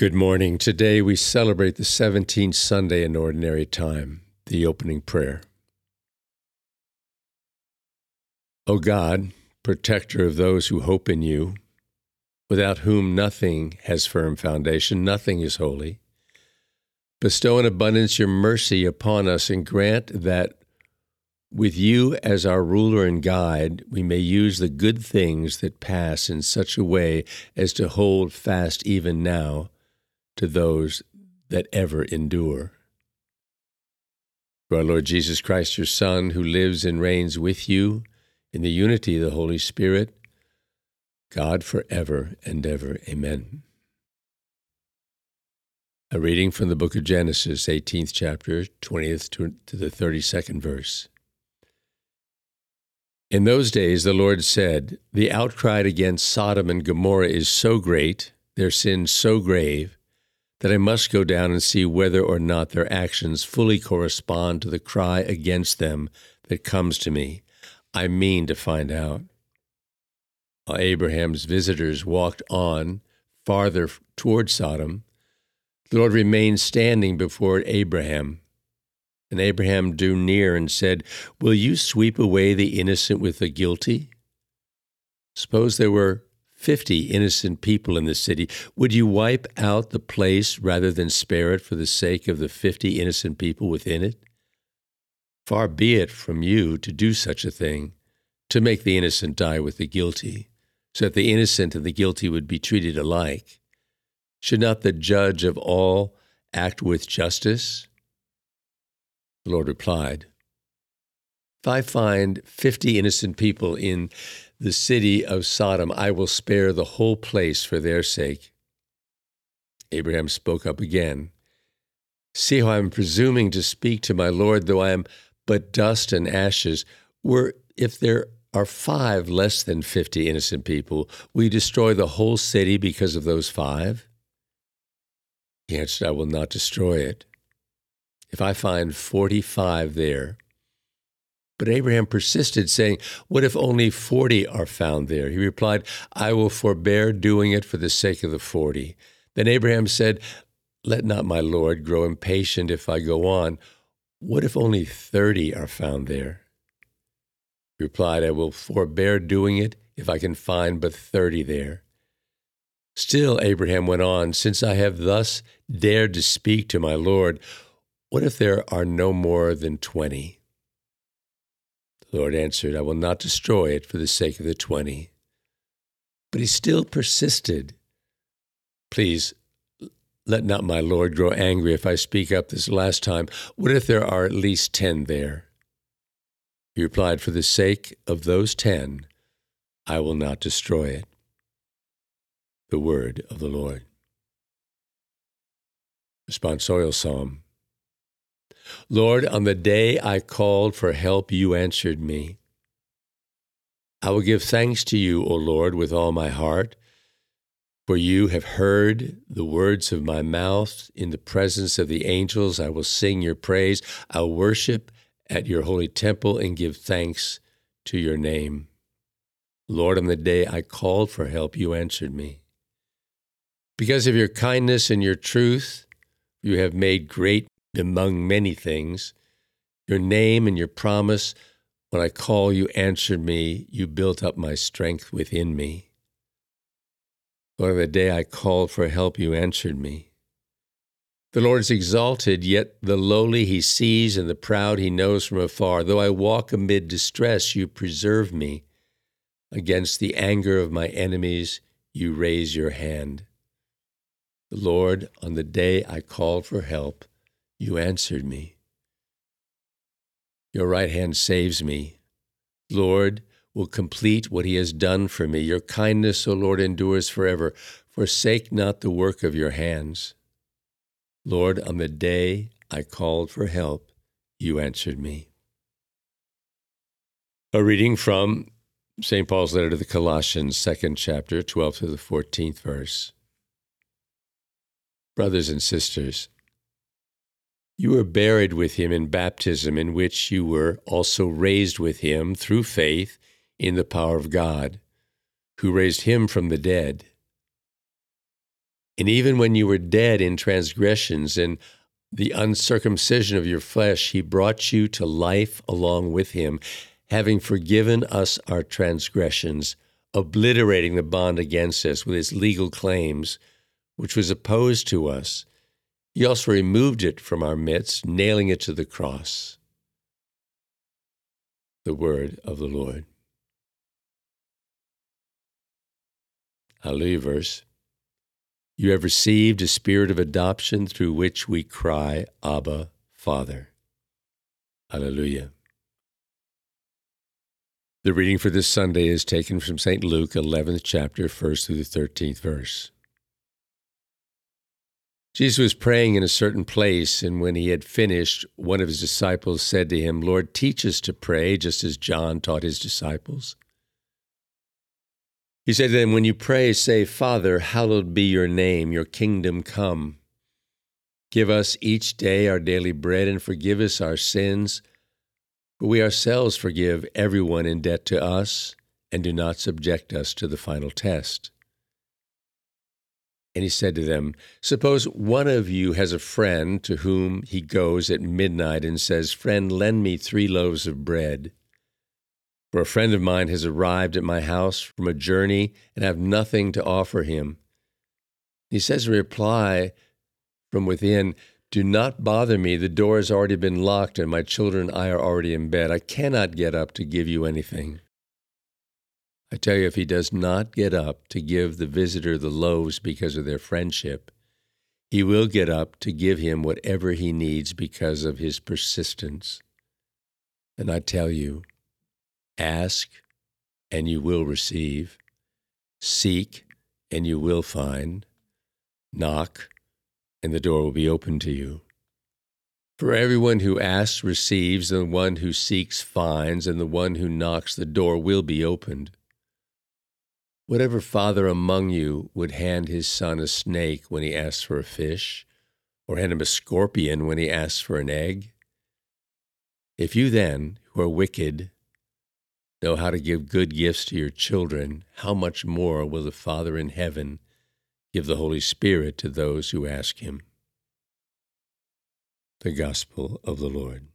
Good morning. Today we celebrate the 17th Sunday in Ordinary Time, the opening prayer. O God, protector of those who hope in you, without whom nothing has firm foundation, nothing is holy, bestow in abundance your mercy upon us and grant that with you as our ruler and guide, we may use the good things that pass in such a way as to hold fast even now to those that ever endure. To our Lord Jesus Christ, your Son, who lives and reigns with you in the unity of the Holy Spirit, God forever and ever. Amen. A reading from the book of Genesis, 18th chapter, 20th to the 32nd verse. In those days, the Lord said, The outcry against Sodom and Gomorrah is so great, their sin so grave, that I must go down and see whether or not their actions fully correspond to the cry against them that comes to me. I mean to find out. While Abraham's visitors walked on farther toward Sodom, the Lord remained standing before Abraham. And Abraham drew near and said, Will you sweep away the innocent with the guilty? Suppose there were fifty innocent people in the city, would you wipe out the place rather than spare it for the sake of the fifty innocent people within it? Far be it from you to do such a thing, to make the innocent die with the guilty, so that the innocent and the guilty would be treated alike. Should not the judge of all act with justice? The Lord replied, If I find fifty innocent people in the city of Sodom, I will spare the whole place for their sake. Abraham spoke up again. See how I am presuming to speak to my Lord, though I am but dust and ashes. Were if there are five less than fifty innocent people, we destroy the whole city because of those five? He answered, I will not destroy it. If I find forty five there, but Abraham persisted, saying, What if only forty are found there? He replied, I will forbear doing it for the sake of the forty. Then Abraham said, Let not my Lord grow impatient if I go on. What if only thirty are found there? He replied, I will forbear doing it if I can find but thirty there. Still, Abraham went on, Since I have thus dared to speak to my Lord, what if there are no more than twenty? The Lord answered, I will not destroy it for the sake of the twenty. But he still persisted. Please, let not my Lord grow angry if I speak up this last time. What if there are at least ten there? He replied, For the sake of those ten, I will not destroy it. The word of the Lord. Responsorial Psalm Lord, on the day I called for help, you answered me. I will give thanks to you, O Lord, with all my heart, for you have heard the words of my mouth. In the presence of the angels, I will sing your praise. I'll worship at your holy temple and give thanks to your name. Lord, on the day I called for help, you answered me. Because of your kindness and your truth, you have made great among many things. Your name and your promise, when I call you, answered me. You built up my strength within me. Lord, the day I called for help, you answered me. The Lord is exalted, yet the lowly he sees and the proud he knows from afar. Though I walk amid distress, you preserve me. Against the anger of my enemies, you raise your hand. The Lord, on the day I called for help, you answered me. Your right hand saves me. Lord, will complete what he has done for me. Your kindness, O Lord, endures forever. Forsake not the work of your hands. Lord, on the day I called for help, you answered me. A reading from St. Paul's letter to the Colossians, second chapter, 12 to the 14th verse. Brothers and sisters, you were buried with him in baptism, in which you were also raised with him through faith in the power of God, who raised him from the dead. And even when you were dead in transgressions and the uncircumcision of your flesh, he brought you to life along with him, having forgiven us our transgressions, obliterating the bond against us with its legal claims, which was opposed to us. He also removed it from our midst, nailing it to the cross. The word of the Lord. Hallelujah, verse. You have received a spirit of adoption through which we cry, Abba, Father. Hallelujah. The reading for this Sunday is taken from St. Luke, 11th chapter, 1st through the 13th verse. Jesus was praying in a certain place, and when he had finished, one of his disciples said to him, Lord, teach us to pray, just as John taught his disciples. He said to them, When you pray, say, Father, hallowed be your name, your kingdom come. Give us each day our daily bread and forgive us our sins, for we ourselves forgive everyone in debt to us, and do not subject us to the final test. And he said to them, Suppose one of you has a friend to whom he goes at midnight and says, Friend, lend me three loaves of bread. For a friend of mine has arrived at my house from a journey and I have nothing to offer him. He says in reply from within, Do not bother me. The door has already been locked and my children and I are already in bed. I cannot get up to give you anything. I tell you, if he does not get up to give the visitor the loaves because of their friendship, he will get up to give him whatever he needs because of his persistence. And I tell you, Ask, and you will receive. Seek, and you will find. Knock, and the door will be open to you. For everyone who asks receives, and the one who seeks finds, and the one who knocks, the door will be opened. Whatever father among you would hand his son a snake when he asks for a fish, or hand him a scorpion when he asks for an egg? If you then, who are wicked, know how to give good gifts to your children, how much more will the Father in heaven give the Holy Spirit to those who ask him? The Gospel of the Lord.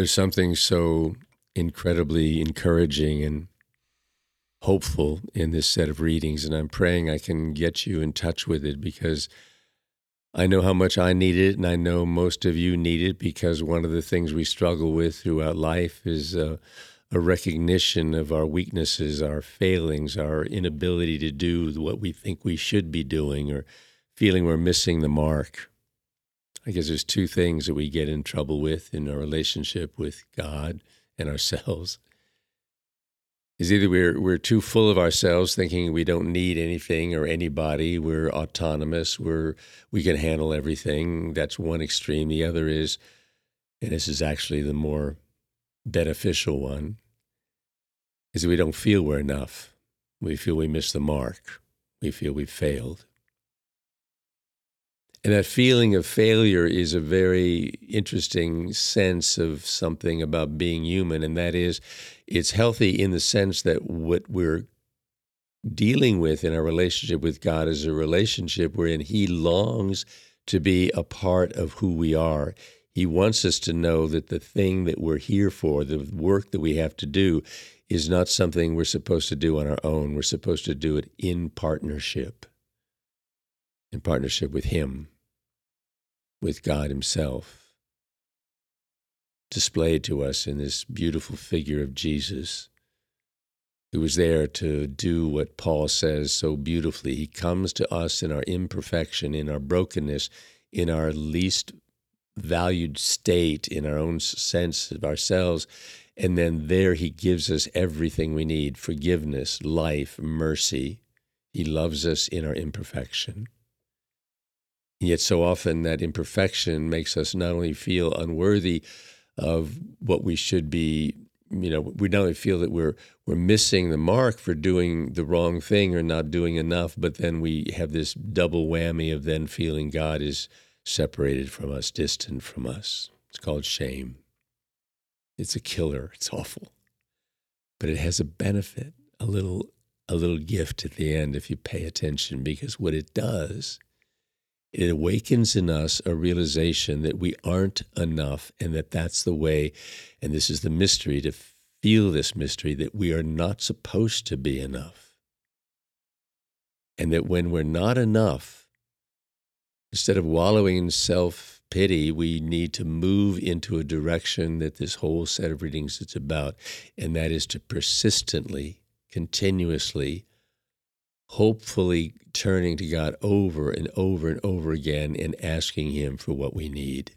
There's something so incredibly encouraging and hopeful in this set of readings, and I'm praying I can get you in touch with it because I know how much I need it, and I know most of you need it because one of the things we struggle with throughout life is uh, a recognition of our weaknesses, our failings, our inability to do what we think we should be doing, or feeling we're missing the mark. I guess there's two things that we get in trouble with in our relationship with God and ourselves. Is either we're we're too full of ourselves thinking we don't need anything or anybody. We're autonomous. We're we can handle everything. That's one extreme. The other is and this is actually the more beneficial one is that we don't feel we're enough. We feel we missed the mark. We feel we failed and that feeling of failure is a very interesting sense of something about being human. And that is, it's healthy in the sense that what we're dealing with in our relationship with God is a relationship wherein He longs to be a part of who we are. He wants us to know that the thing that we're here for, the work that we have to do, is not something we're supposed to do on our own. We're supposed to do it in partnership in partnership with Him, with God Himself, displayed to us in this beautiful figure of Jesus, who was there to do what Paul says so beautifully. He comes to us in our imperfection, in our brokenness, in our least valued state, in our own sense of ourselves. And then there he gives us everything we need forgiveness, life, mercy. He loves us in our imperfection. Yet so often that imperfection makes us not only feel unworthy of what we should be, you know, we not only feel that we're we're missing the mark for doing the wrong thing or not doing enough, but then we have this double whammy of then feeling God is separated from us, distant from us. It's called shame. It's a killer. It's awful. But it has a benefit, a little a little gift at the end if you pay attention because what it does it awakens in us a realization that we aren't enough and that that's the way, and this is the mystery to feel this mystery that we are not supposed to be enough. And that when we're not enough, instead of wallowing in self pity, we need to move into a direction that this whole set of readings is about, and that is to persistently, continuously hopefully turning to God over and over and over again and asking Him for what we need.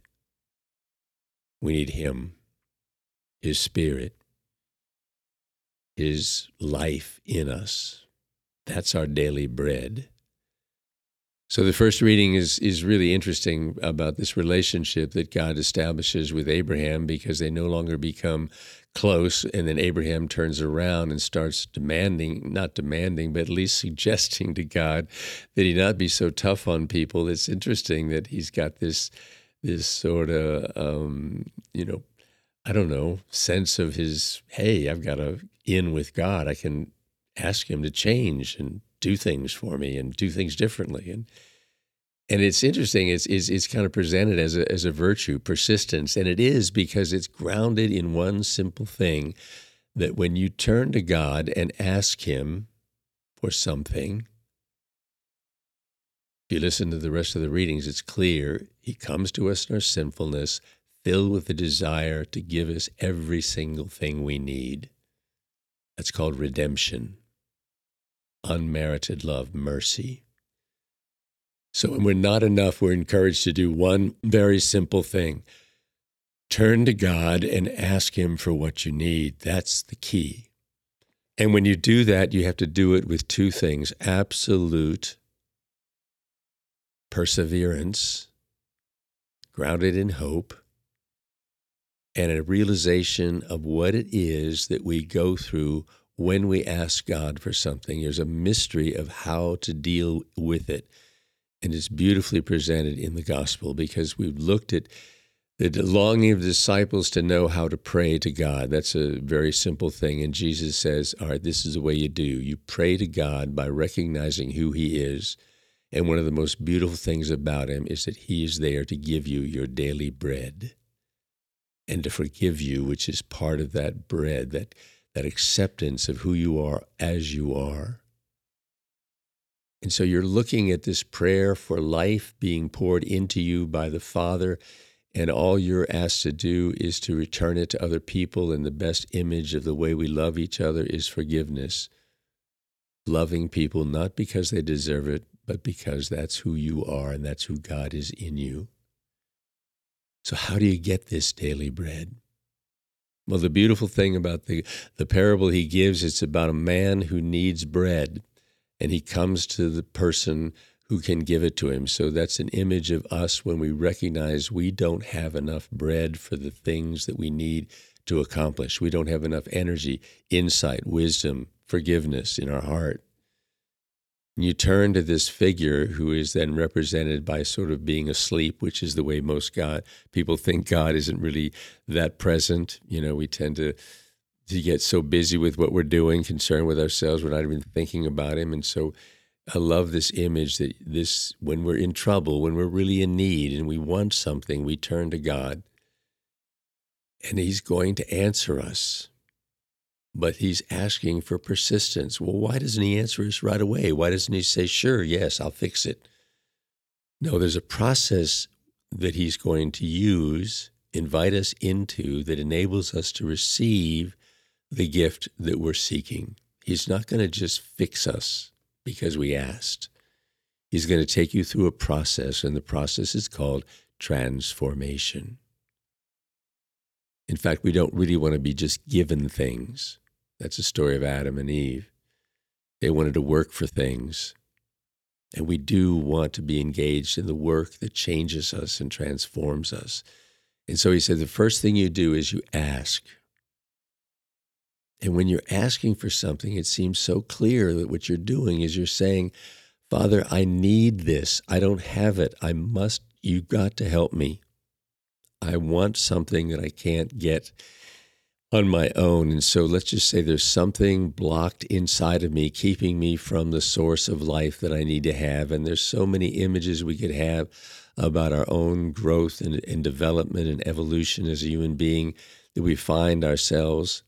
We need Him, His Spirit, His life in us. That's our daily bread. So the first reading is is really interesting about this relationship that God establishes with Abraham because they no longer become close and then Abraham turns around and starts demanding not demanding but at least suggesting to God that he not be so tough on people. It's interesting that he's got this this sort of um, you know I don't know sense of his hey I've got a in with God I can ask him to change and do things for me and do things differently. And and it's interesting. It's, it's, it's kind of presented as a, as a virtue, persistence. And it is because it's grounded in one simple thing that when you turn to God and ask Him for something, if you listen to the rest of the readings, it's clear He comes to us in our sinfulness, filled with the desire to give us every single thing we need. That's called redemption unmerited love, mercy. So when we're not enough, we're encouraged to do one very simple thing turn to God and ask Him for what you need. That's the key. And when you do that, you have to do it with two things absolute perseverance, grounded in hope, and a realization of what it is that we go through when we ask God for something. There's a mystery of how to deal with it. And it's beautifully presented in the gospel because we've looked at the longing of the disciples to know how to pray to God. That's a very simple thing. And Jesus says, All right, this is the way you do. You pray to God by recognizing who He is. And one of the most beautiful things about Him is that He is there to give you your daily bread. and to forgive you, which is part of that bread, that, that acceptance of who you are as you are. And so you're looking at this prayer for life being poured into you by the Father, and all you're asked to do is to return it to other people. And the best image of the way we love each other is forgiveness. Loving people not because they deserve it, but because that's who you are and that's who God is in you. So, how do you get this daily bread? Well, the beautiful thing about the, the parable he gives, it's about a man who needs bread and he comes to the person who can give it to him. So that's an image of us when we recognize we don't have enough bread for the things that we need to accomplish. We don't have enough energy, insight, wisdom, forgiveness in our heart. You turn to this figure who is then represented by sort of being asleep, which is the way most God people think God isn't really that present. You know, we tend to to get so busy with what we're doing, concerned with ourselves, we're not even thinking about Him. And so I love this image that this, when we're in trouble, when we're really in need and we want something, we turn to God and He's going to answer us. But He's asking for persistence. Well, why doesn't He answer us right away? Why doesn't He say, sure, yes, I'll fix it? No, there's a process that He's going to use, invite us into, that enables us to receive the gift that we're seeking. He's not going to just fix us because we asked. He's going to take you through a process, and the process is called transformation. In fact, we don't really want to be just given things. That's the story of Adam and Eve. They wanted to work for things. And we do want to be engaged in the work that changes us and transforms us. And so he said, the first thing you do is you ask. And when you're asking for something, it seems so clear that what you're doing is you're saying, Father, I need this. I don't have it. I must, you've got to help me. I want something that I can't get on my own. And so let's just say there's something blocked inside of me, keeping me from the source of life that I need to have. And there's so many images we could have about our own growth and, and development and evolution as a human being that we find ourselves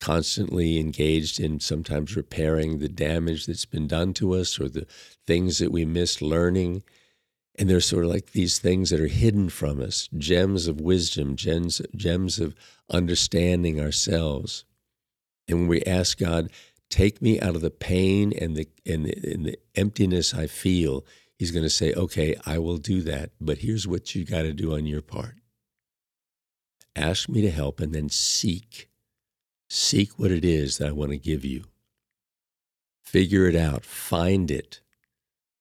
constantly engaged in sometimes repairing the damage that's been done to us or the things that we missed learning. And they're sort of like these things that are hidden from us gems of wisdom, gems, gems of understanding ourselves. And when we ask God, take me out of the pain and the, and the, and the emptiness I feel, He's going to say, okay, I will do that. But here's what you got to do on your part ask me to help and then seek Seek what it is that I want to give you. Figure it out, find it.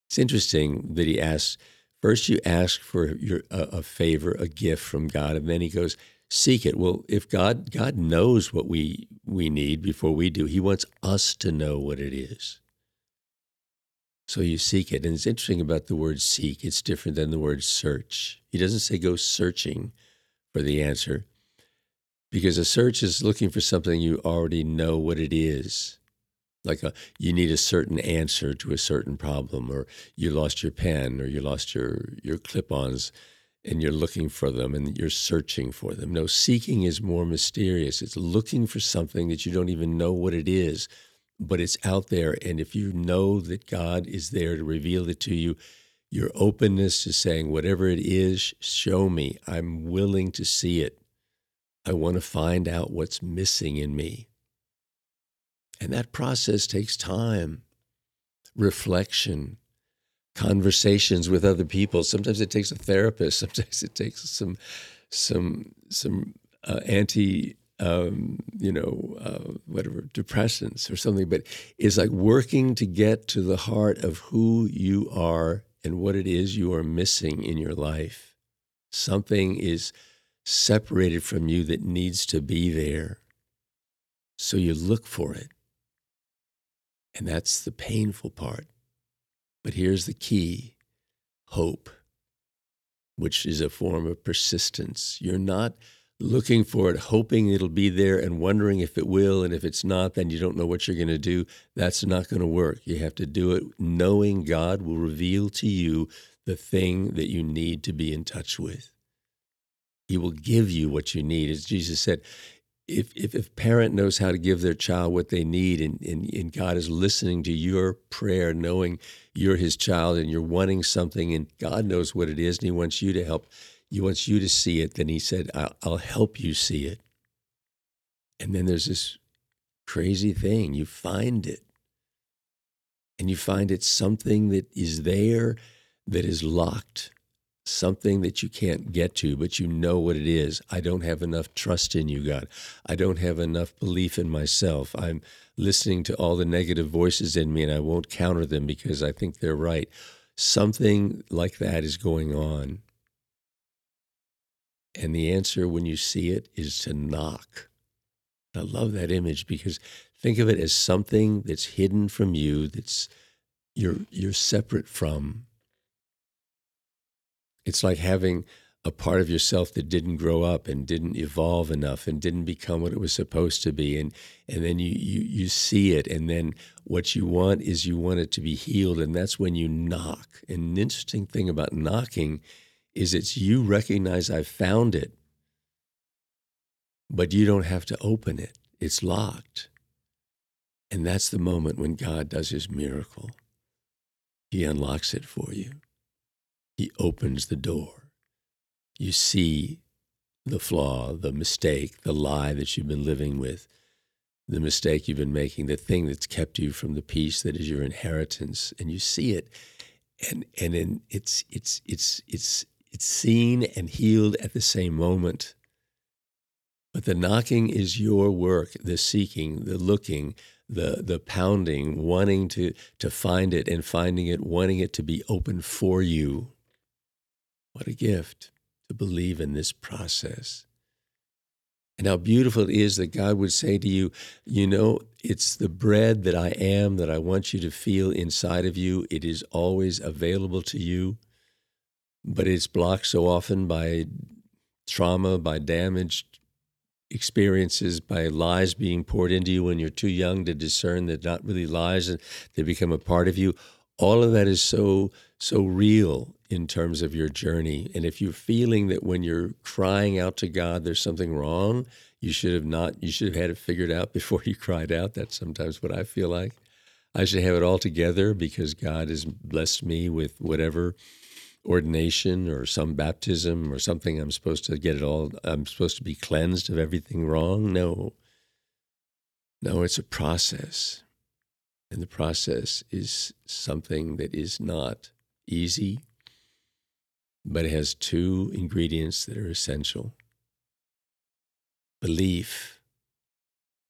It's interesting that he asks first, you ask for your, a, a favor, a gift from God, and then he goes, seek it. Well, if God God knows what we we need before we do, He wants us to know what it is. So you seek it. And it's interesting about the word seek, it's different than the word search. He doesn't say go searching for the answer because a search is looking for something you already know what it is. Like a, you need a certain answer to a certain problem, or you lost your pen, or you lost your, your clip ons, and you're looking for them and you're searching for them. No, seeking is more mysterious. It's looking for something that you don't even know what it is, but it's out there. And if you know that God is there to reveal it to you, your openness to saying, whatever it is, show me. I'm willing to see it. I want to find out what's missing in me. And that process takes time, reflection, conversations with other people. Sometimes it takes a therapist. Sometimes it takes some some some uh, anti um, you know uh, whatever depressants or something. But it's like working to get to the heart of who you are and what it is you are missing in your life. Something is separated from you that needs to be there. So you look for it. And that's the painful part. But here's the key hope, which is a form of persistence. You're not looking for it, hoping it'll be there and wondering if it will. And if it's not, then you don't know what you're going to do. That's not going to work. You have to do it knowing God will reveal to you the thing that you need to be in touch with. He will give you what you need. As Jesus said, if, if, if parent knows how to give their child what they need and, and, and God is listening to your prayer, knowing you're his child and you're wanting something and God knows what it is and he wants you to help, he wants you to see it, then he said, I'll, I'll help you see it. And then there's this crazy thing. You find it. And you find it's something that is there that is locked something that you can't get to, but you know what it is. I don't have enough trust in you, God. I don't have enough belief in myself. I'm listening to all the negative voices in me and I won't counter them because I think they're right. Something like that is going on. And the answer, when you see it, is to knock. I love that image because think of it as something that's hidden from you, that's you're you're separate from it's like having a part of yourself that didn't grow up and didn't evolve enough and didn't become what it was supposed to be. And and then you you you see it. And then what you want is you want it to be healed. And that's when you knock. And an interesting thing about knocking is it's you recognize I found it but you don't have to open it. It's locked. And that's the moment when God does his miracle. He unlocks it for you he opens the door. You see the flaw, the mistake, the lie that you've been living with, the mistake you've been making, the thing that's kept you from the peace that is your inheritance, and you see it, and and then it's it's it's it's it's seen and healed at the same moment. But the knocking is your work, the seeking, the looking, the the pounding, wanting to to find it and finding it, wanting it to be open for you. What a gift to believe in this process. And how beautiful it is that God would say to you, You know, it's the bread that I am that I want you to feel inside of you. It is always available to you, but it's blocked so often by trauma, by damaged experiences, by lies being poured into you when you're too young to discern that not really lies and they become a part of you. All of that is so, so real in terms of your journey. And if you're feeling that when you're crying out to God, there's something wrong, you should have not, you should have had it figured out before you cried out. That's sometimes what I feel like. I should have it all together because God has blessed me with whatever ordination or some baptism or something. I'm supposed to get it all, I'm supposed to be cleansed of everything wrong. No. No, it's a process. And the process is something that is not easy but it has two ingredients that are essential belief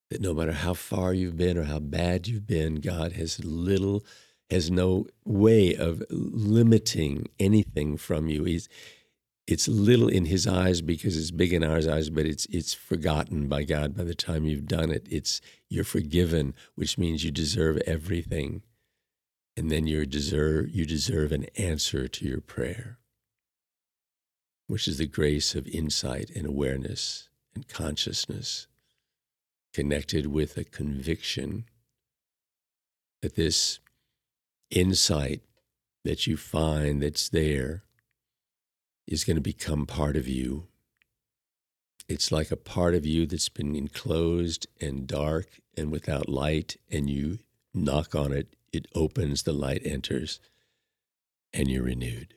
that no matter how far you've been or how bad you've been, God has little, has no way of limiting anything from you. He's, it's little in his eyes because it's big in our eyes, but it's it's forgotten by God by the time you've done it. It's you're forgiven, which means you deserve everything. And then you deserve you deserve an answer to your prayer which is the grace of insight and awareness and consciousness, connected with a conviction that this insight that you find that's there is going to become part of you. It's like a part of you that's been enclosed and dark and without light, and you knock on it, it opens, the light enters, and you're renewed.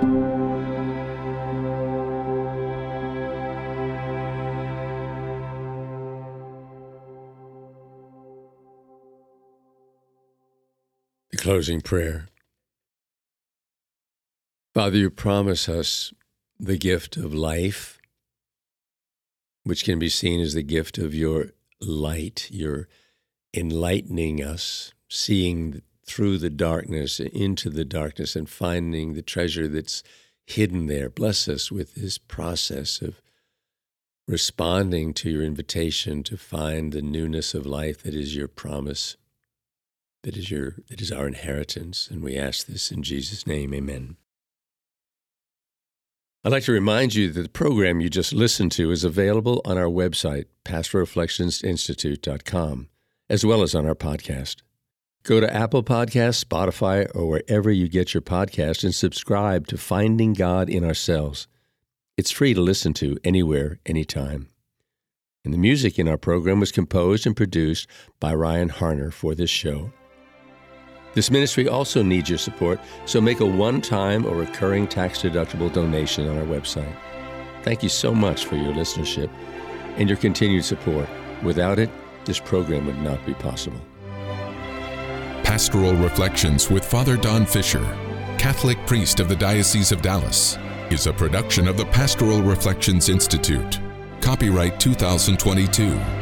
The closing prayer. Father, you promise us the gift of life, which can be seen as the gift of your light. You're enlightening us, seeing through the darkness, into the darkness, and finding the treasure that's hidden there. Bless us with this process of responding to your invitation to find the newness of life that is your promise that is your that is our inheritance. And we ask this in Jesus name. Amen. I'd like to remind you that the program you just listened to is available on our website pastoralreflectionsinstitute.com as well as on our podcast Go to Apple Podcasts, Spotify, or wherever you get your podcast and subscribe to Finding God in Ourselves. It's free to listen to anywhere, anytime. And the music in our program was composed and produced by Ryan Harner for this show. This ministry also needs your support, so make a one time or recurring tax deductible donation on our website. Thank you so much for your listenership and your continued support. Without it, this program would not be possible. Pastoral Reflections with Father Don Fisher, Catholic priest of the Diocese of Dallas, is a production of the Pastoral Reflections Institute. Copyright 2022.